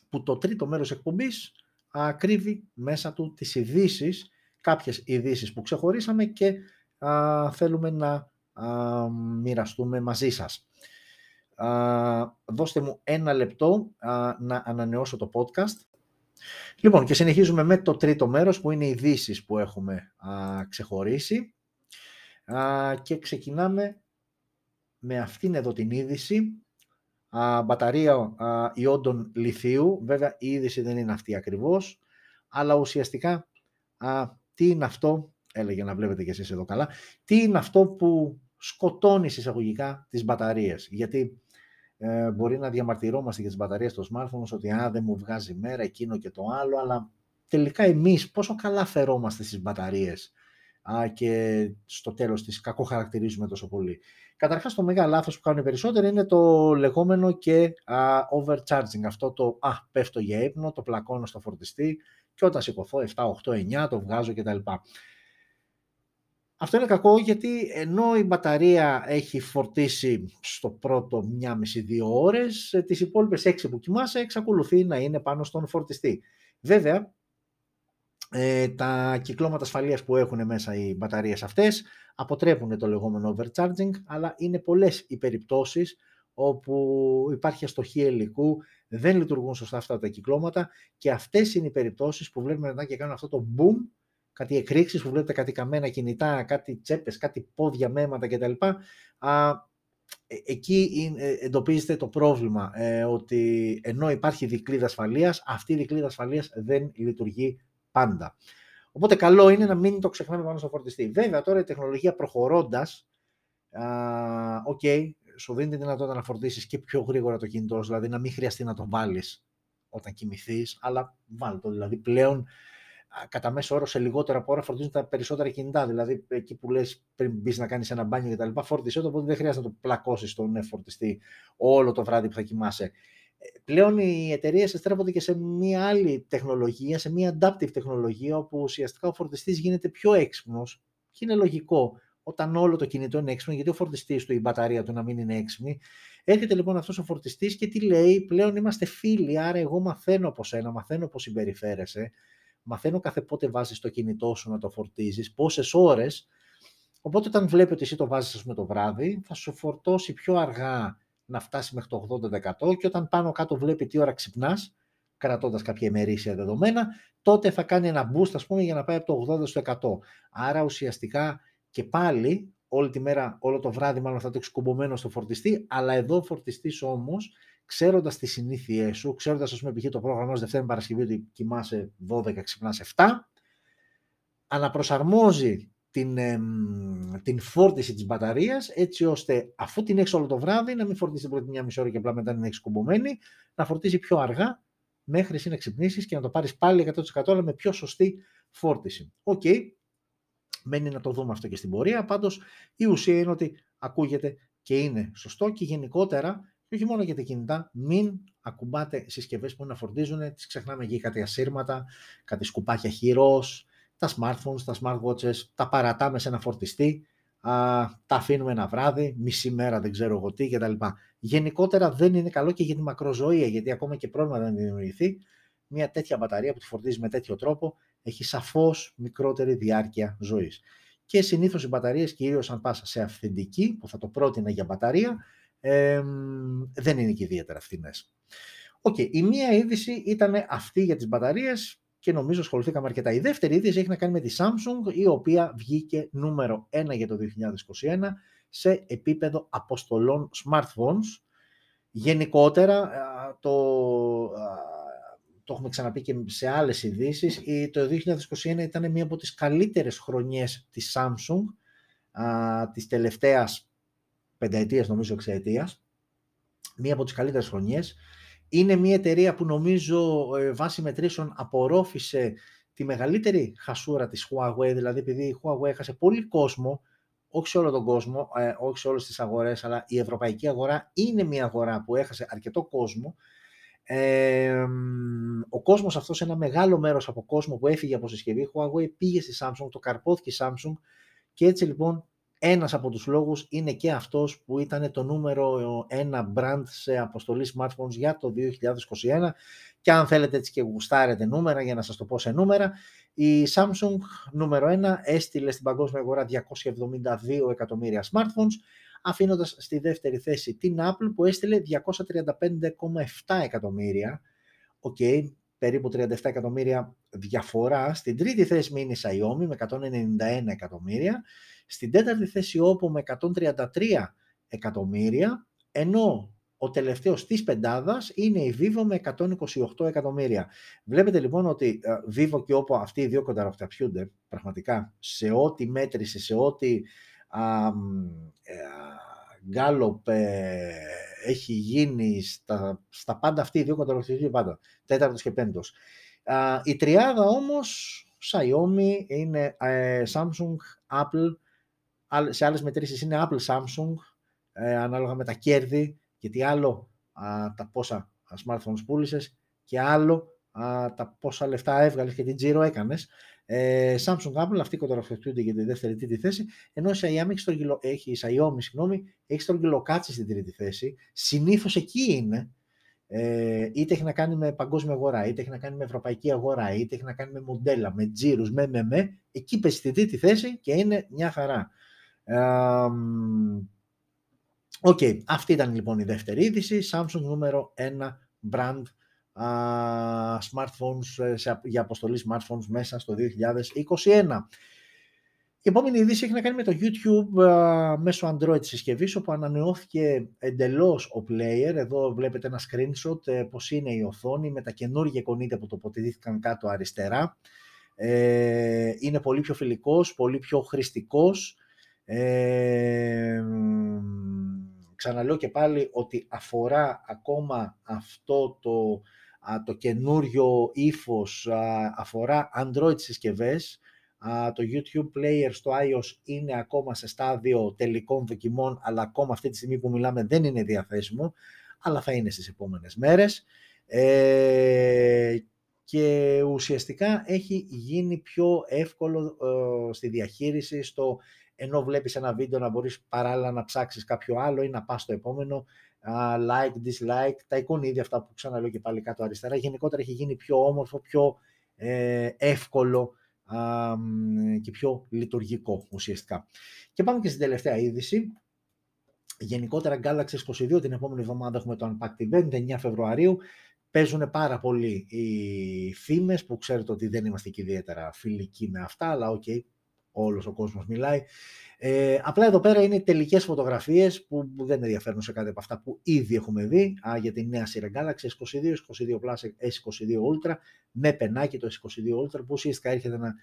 A: που το τρίτο μέρος εκπομπής α, κρύβει μέσα του τις ειδήσεις κάποιες ειδήσεις που ξεχωρίσαμε και α, θέλουμε να α, μοιραστούμε μαζί σας. Α, δώστε μου ένα λεπτό να ανανεώσω το podcast. Λοιπόν, και συνεχίζουμε με το τρίτο μέρος που είναι οι ειδήσεις που έχουμε ξεχωρίσει. και ξεκινάμε με αυτήν εδώ την είδηση. μπαταρία ιόντων λιθίου. Βέβαια η είδηση δεν είναι αυτή ακριβώς, αλλά ουσιαστικά τι είναι αυτό, έλεγε να βλέπετε κι εσείς εδώ καλά, τι είναι αυτό που σκοτώνει εισαγωγικά τις μπαταρίες. Γιατί ε, μπορεί να διαμαρτυρόμαστε για τις μπαταρίες στο smartphone ότι α, δεν μου βγάζει μέρα εκείνο και το άλλο, αλλά τελικά εμείς πόσο καλά φερόμαστε στις μπαταρίες α, και στο τέλος τις κακοχαρακτηρίζουμε τόσο πολύ. Καταρχάς το μεγάλο λάθος που κάνουν οι περισσότεροι είναι το λεγόμενο και α, overcharging, αυτό το α, πέφτω για ύπνο, το πλακώνω στο φορτιστή, και όταν σηκωθώ 7, 8, 9 το βγάζω κτλ. Αυτό είναι κακό γιατί ενώ η μπαταρία έχει φορτίσει στο πρώτο μία μισή δύο ώρες, τις υπόλοιπες 6 που κοιμάσαι εξακολουθεί να είναι πάνω στον φορτιστή. Βέβαια, ε, τα κυκλώματα ασφαλείας που έχουν μέσα οι μπαταρίες αυτές αποτρέπουν το λεγόμενο overcharging, αλλά είναι πολλές οι περιπτώσεις όπου υπάρχει αστοχή υλικού, δεν λειτουργούν σωστά αυτά τα κυκλώματα και αυτές είναι οι περιπτώσεις που βλέπουμε μετά και κάνουν αυτό το boom, κάτι εκρήξεις που βλέπετε κάτι καμένα κινητά, κάτι τσέπες, κάτι πόδια, μέματα κτλ. Α, ε, εκεί ε, εντοπίζεται το πρόβλημα ε, ότι ενώ υπάρχει δικλίδα ασφαλείας, αυτή η δικλίδα ασφαλείας δεν λειτουργεί πάντα. Οπότε καλό είναι να μην το ξεχνάμε πάνω στο φορτιστή. Βέβαια τώρα η τεχνολογία προχωρώντας, OK, okay, σου δίνει τη δυνατότητα να φορτίσεις και πιο γρήγορα το κινητό, δηλαδή να μην χρειαστεί να το βάλεις όταν κοιμηθείς, αλλά βάλει το. Δηλαδή πλέον κατά μέσο όρο σε λιγότερα από ώρα φορτίζουν τα περισσότερα κινητά. Δηλαδή εκεί που λες πριν μπεις να κάνεις ένα μπάνιο κτλ. Φόρτισε το, οπότε δεν χρειάζεται να το πλακώσεις στον φορτιστή όλο το βράδυ που θα κοιμάσαι. Ε, πλέον οι εταιρείες στρέφονται και σε μια άλλη τεχνολογία, σε μια adaptive τεχνολογία, όπου ουσιαστικά ο φορτιστής γίνεται πιο έξυπνος και είναι λογικό όταν όλο το κινητό είναι έξυπνο, γιατί ο φορτιστής του, η μπαταρία του να μην είναι έξυπνη. Έρχεται λοιπόν αυτός ο φορτιστής και τι λέει, πλέον είμαστε φίλοι, άρα εγώ μαθαίνω από σένα, μαθαίνω πώς συμπεριφέρεσαι, μαθαίνω κάθε πότε βάζεις το κινητό σου να το φορτίζεις, πόσες ώρες. Οπότε όταν βλέπει ότι εσύ το βάζεις, ας πούμε, το βράδυ, θα σου φορτώσει πιο αργά να φτάσει μέχρι το 80% και όταν πάνω κάτω βλέπει τι ώρα ξυπνάς, κρατώντας κάποια ημερήσια δεδομένα, τότε θα κάνει ένα boost, ας πούμε, για να πάει από το 80% στο 100. Άρα ουσιαστικά και πάλι όλη τη μέρα, όλο το βράδυ μάλλον θα το έχεις κουμπωμένο στο φορτιστή, αλλά εδώ ο φορτιστής όμως, ξέροντας τις συνήθειές σου, ξέροντας, ας πούμε, π.χ. το πρόγραμμα Δευτέρα Παρασκευή ότι κοιμάσαι 12, ξυπνάς 7, αναπροσαρμόζει την, την φόρτιση της μπαταρίας έτσι ώστε αφού την έχεις όλο το βράδυ να μην φορτίσεις την πρώτη μια μισή ώρα και απλά μετά να έχεις κουμπωμένη να φορτίζει πιο αργά μέχρι εσύ να ξυπνήσεις και να το πάρεις πάλι 100% αλλά με πιο σωστή φόρτιση. OK, okay. Μένει να το δούμε αυτό και στην πορεία. Πάντως η ουσία είναι ότι ακούγεται και είναι σωστό και γενικότερα, και όχι μόνο για τα κινητά, μην ακουμπάτε συσκευές που να φορτίζουν. Τις ξεχνάμε εκεί κάτι ασύρματα, κάτι σκουπάκια χειρός, τα smartphones, τα smartwatches, τα παρατάμε σε ένα φορτιστή, α, τα αφήνουμε ένα βράδυ, μισή μέρα, δεν ξέρω εγώ τι κτλ. Γενικότερα δεν είναι καλό και για τη μακροζωία, γιατί ακόμα και πρόβλημα δεν δημιουργηθεί, μια τέτοια μπαταρία που τη φορτίζει με τέτοιο τρόπο έχει σαφώς μικρότερη διάρκεια ζωής. Και συνήθως οι μπαταρίες, κυρίως αν πας σε αυθεντική, που θα το πρότεινα για μπαταρία, δεν είναι και ιδιαίτερα φθηνές. OK, okay, η μία είδηση ήταν αυτή για τις μπαταρίες και νομίζω ασχοληθήκαμε αρκετά. Η δεύτερη είδηση έχει να κάνει με τη Samsung, η οποία βγήκε νούμερο 1 για το 2021 σε επίπεδο αποστολών smartphones. Γενικότερα, το, το έχουμε ξαναπεί και σε άλλες ειδήσεις. το 2021 ήταν μία από τις καλύτερες χρονιές της Samsung, της τελευταίας πενταετίας νομίζω εξαετίας. Μία από τις καλύτερες χρονιές. Είναι μια εταιρεία που νομίζω ε, βάσει μετρήσεων απορρόφησε τη μεγαλύτερη χασούρα της Huawei, δηλαδή επειδή η Huawei έχασε πολύ κόσμο, όχι σε όλο τον κόσμο, ε, όχι σε όλες τις αγορές, αλλά η ευρωπαϊκή αγορά είναι μια αγορά που έχασε αρκετό κόσμο. Ε, ο κόσμος αυτός, ένα μεγάλο μέρος από κόσμο που έφυγε από συσκευή, η Huawei πήγε στη Samsung, το καρπόθηκε η Samsung και έτσι λοιπόν ένας από τους λόγους είναι και αυτός που ήταν το νούμερο ένα brand σε αποστολή smartphones για το 2021 και αν θέλετε έτσι και γουστάρετε νούμερα για να σας το πω σε νούμερα η Samsung νούμερο 1 έστειλε στην παγκόσμια αγορά 272 εκατομμύρια smartphones αφήνοντας στη δεύτερη θέση την Apple που έστειλε 235,7 εκατομμύρια OK, okay, περίπου 37 εκατομμύρια διαφορά. Στην τρίτη θέση είναι η Xiaomi με 191 εκατομμύρια στην τέταρτη θέση Oppo με 133 εκατομμύρια, ενώ ο τελευταίος της πεντάδας είναι η Vivo με 128 εκατομμύρια. Βλέπετε λοιπόν ότι ε, Vivo και Oppo αυτοί οι δύο κονταροχταπιούνται πραγματικά σε ό,τι μέτρηση, σε ό,τι γκάλοπ ε, έχει γίνει στα, στα πάντα αυτοί οι δύο κονταροχταπιούνται πάντα, τέταρτος και πέμπτος. η τριάδα όμως Xiaomi είναι ε, Samsung, Apple σε άλλες μετρήσεις είναι Apple, Samsung, ε, ανάλογα με τα κέρδη, γιατί άλλο α, τα πόσα smartphones πούλησες και άλλο α, τα πόσα λεφτά έβγαλες και την τζίρο έκανες. Ε, Samsung, Apple, αυτοί κοντροφευτούνται για τη δεύτερη τρίτη θέση, ενώ η Xiaomi έχει, στρογγυλο, έχει, Xiaomi, συγγνώμη, έχει στρογγυλοκάτσει στην τρίτη θέση. Συνήθως εκεί είναι, ε, είτε έχει να κάνει με παγκόσμια αγορά, είτε έχει να κάνει με ευρωπαϊκή αγορά, είτε έχει να κάνει με μοντέλα, με τζίρους, με με με, εκεί πέσει στη τρίτη θέση και είναι μια χαρά. OK, okay. αυτή ήταν λοιπόν η δεύτερη είδηση. Samsung νούμερο 1 brand α, smartphones, ε, σε, για αποστολή smartphones μέσα στο 2021. Η επόμενη είδηση έχει να κάνει με το YouTube α, μέσω Android συσκευής, όπου ανανεώθηκε εντελώς ο player. Εδώ βλέπετε ένα screenshot ε, πώς είναι η οθόνη με τα καινούργια εικονίδια που τοποθετήθηκαν κάτω αριστερά. Ε, είναι πολύ πιο φιλικός, πολύ πιο χρηστικός ε, ξαναλέω και πάλι ότι αφορά ακόμα αυτό το, το καινούριο ύφος, αφορά Android συσκευές. Το YouTube Player στο iOS είναι ακόμα σε στάδιο τελικών δοκιμών, αλλά ακόμα αυτή τη στιγμή που μιλάμε δεν είναι διαθέσιμο, αλλά θα είναι στις επόμενες μέρες. Ε, και ουσιαστικά έχει γίνει πιο εύκολο ε, στη διαχείριση, στο ενώ βλέπεις ένα βίντεο να μπορείς παράλληλα να ψάξεις κάποιο άλλο ή να πας στο επόμενο, like, dislike, τα εικονίδια αυτά που ξαναλέω και πάλι κάτω αριστερά, γενικότερα έχει γίνει πιο όμορφο, πιο ε, εύκολο και πιο λειτουργικό ουσιαστικά. Και πάμε και στην τελευταία είδηση. Γενικότερα Galaxy S22 την επόμενη εβδομάδα έχουμε το Unpacked Event 9 Φεβρουαρίου. Παίζουν πάρα πολύ οι φήμες που ξέρετε ότι δεν είμαστε και ιδιαίτερα φιλικοί με αυτά, αλλά OK, okay, όλος ο κόσμος μιλάει. Ε, απλά εδώ πέρα είναι τελικές φωτογραφίες που δεν ενδιαφέρουν σε κάτι από αυτά που ήδη έχουμε δει α, για τη νέα σειρά Galaxy S22, S22 Plus, S22 Ultra με πενάκι το S22 Ultra που ουσιαστικά έρχεται να,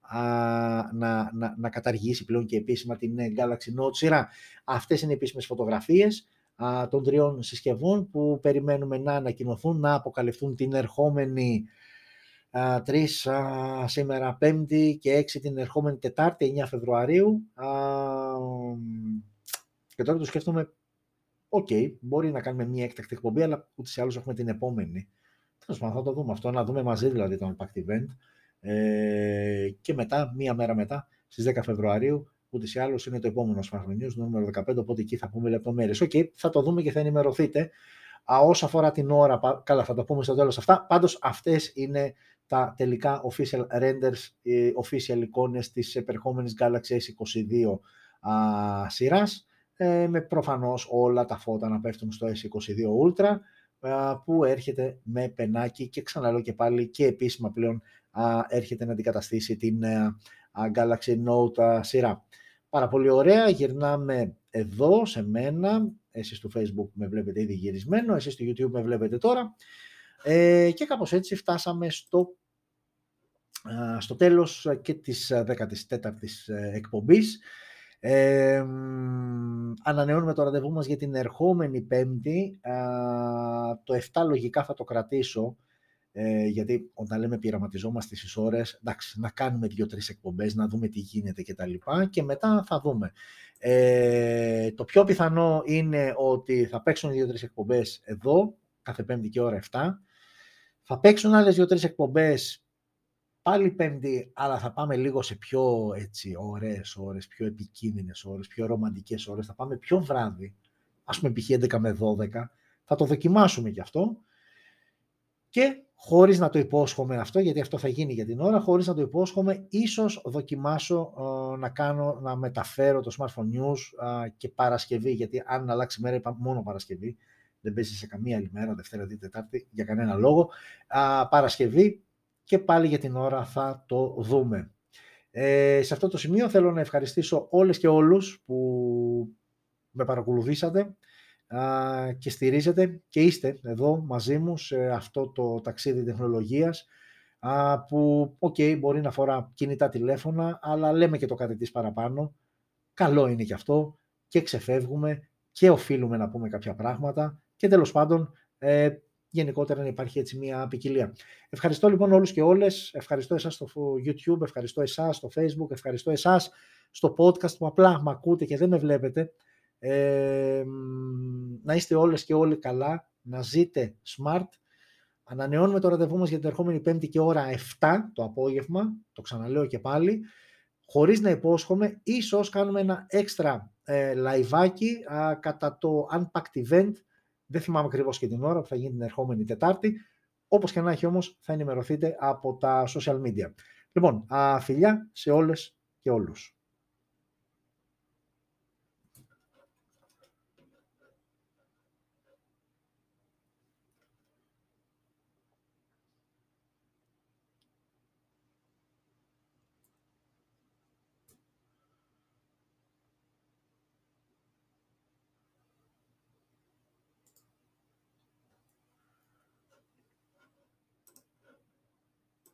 A: α, να, να, να καταργήσει πλέον και επίσημα την Galaxy Note σειρά. Αυτές είναι οι επίσημες φωτογραφίες α, των τριών συσκευών που περιμένουμε να ανακοινωθούν, να αποκαλυφθούν την ερχόμενη τρεις σήμερα Πέμπτη και έξι την ερχόμενη Τετάρτη 9 Φεβρουαρίου. Και τώρα το σκέφτομαι οκ, μπορεί να κάνουμε μια έκτακτη εκπομπή αλλά ούτως ή άλλως έχουμε την επόμενη. Τέλος πάντων θα το δούμε αυτό, να δούμε μαζί δηλαδή το Unpacked Event. Ε, και μετά, μία μέρα μετά, στις 10 Φεβρουαρίου ούτως ή άλλως είναι το επόμενο Smartphone News, νούμερο 15, οπότε εκεί θα πούμε λεπτομέρειες. OK, okay, θα το δούμε και θα ενημερωθείτε. Α, όσο αφορά την ώρα, καλά θα το πούμε στο τέλος αυτά, πάντως αυτές είναι τα τελικά official renders, οι official εικόνες της επερχόμενης Galaxy S22 α, σειράς, ε, με προφανώς όλα τα φώτα να πέφτουν στο S22 Ultra, που έρχεται με πενάκι και ξαναλέω και πάλι και επίσημα πλέον έρχεται να αντικαταστήσει την ε, Galaxy Note σειρά. Πάρα πολύ ωραία, γυρνάμε εδώ σε μένα, εσείς στο Facebook με βλέπετε ήδη γυρισμένο, εσείς στο YouTube με βλέπετε τώρα ε, και κάπως έτσι φτάσαμε στο, στο τέλος και της 14ης ε, εκπομπής. Ε, ανανεώνουμε το ραντεβού μας για την ερχόμενη πέμπτη. το 7 λογικά θα το κρατήσω, ε, γιατί όταν λέμε πειραματιζόμαστε στις ώρες, εντάξει, να κάνουμε δύο-τρεις εκπομπές, να δούμε τι γίνεται και τα λοιπά και μετά θα δούμε. Ε, το πιο πιθανό είναι ότι θα παίξουν δύο-τρεις εκπομπές εδώ, κάθε πέμπτη και ώρα 7. Θα παίξουν άλλες δύο-τρεις εκπομπές πάλι πέμπτη, αλλά θα πάμε λίγο σε πιο έτσι, ωραίες ώρες, πιο επικίνδυνες ώρες, πιο ρομαντικές ώρες, θα πάμε πιο βράδυ, ας πούμε π.χ. 11 με 12, θα το δοκιμάσουμε κι αυτό. Και χωρίς να το υπόσχομαι αυτό, γιατί αυτό θα γίνει για την ώρα, χωρίς να το υπόσχομαι, ίσως δοκιμάσω ε, να, κάνω, να μεταφέρω το Smartphone News ε, και Παρασκευή, γιατί αν αλλάξει μέρα είπα μόνο Παρασκευή, δεν παίζεις σε καμία άλλη μέρα, Δευτέρα, Τρίτη, Τετάρτη, για κανένα λόγο. Παρασκευή και πάλι για την ώρα θα το δούμε. Ε, σε αυτό το σημείο θέλω να ευχαριστήσω όλες και όλους που με παρακολουθήσατε και στηρίζετε και είστε εδώ μαζί μου σε αυτό το ταξίδι τεχνολογίας που, OK, okay, μπορεί να αφορά κινητά τηλέφωνα, αλλά λέμε και το κάτι τις παραπάνω. Καλό είναι και αυτό και ξεφεύγουμε και οφείλουμε να πούμε κάποια πράγματα και τέλος πάντων ε, γενικότερα να υπάρχει έτσι μια ποικιλία. Ευχαριστώ λοιπόν όλους και όλες, ευχαριστώ εσάς στο YouTube, ευχαριστώ εσάς στο Facebook, ευχαριστώ εσάς στο podcast που απλά με ακούτε και δεν με βλέπετε. Ε, να είστε όλες και όλοι καλά, να ζείτε smart. Ανανεώνουμε το ραντεβού μας για την ερχόμενη πέμπτη και ώρα 7 το απόγευμα, το ξαναλέω και πάλι, χωρίς να υπόσχομαι, ίσως κάνουμε ένα έξτρα ε, κατά το Unpacked Event δεν θυμάμαι ακριβώς και την ώρα που θα γίνει την ερχόμενη Τετάρτη. Όπως και να έχει όμως, θα ενημερωθείτε από τα social media. Λοιπόν, φιλιά σε όλες και όλους.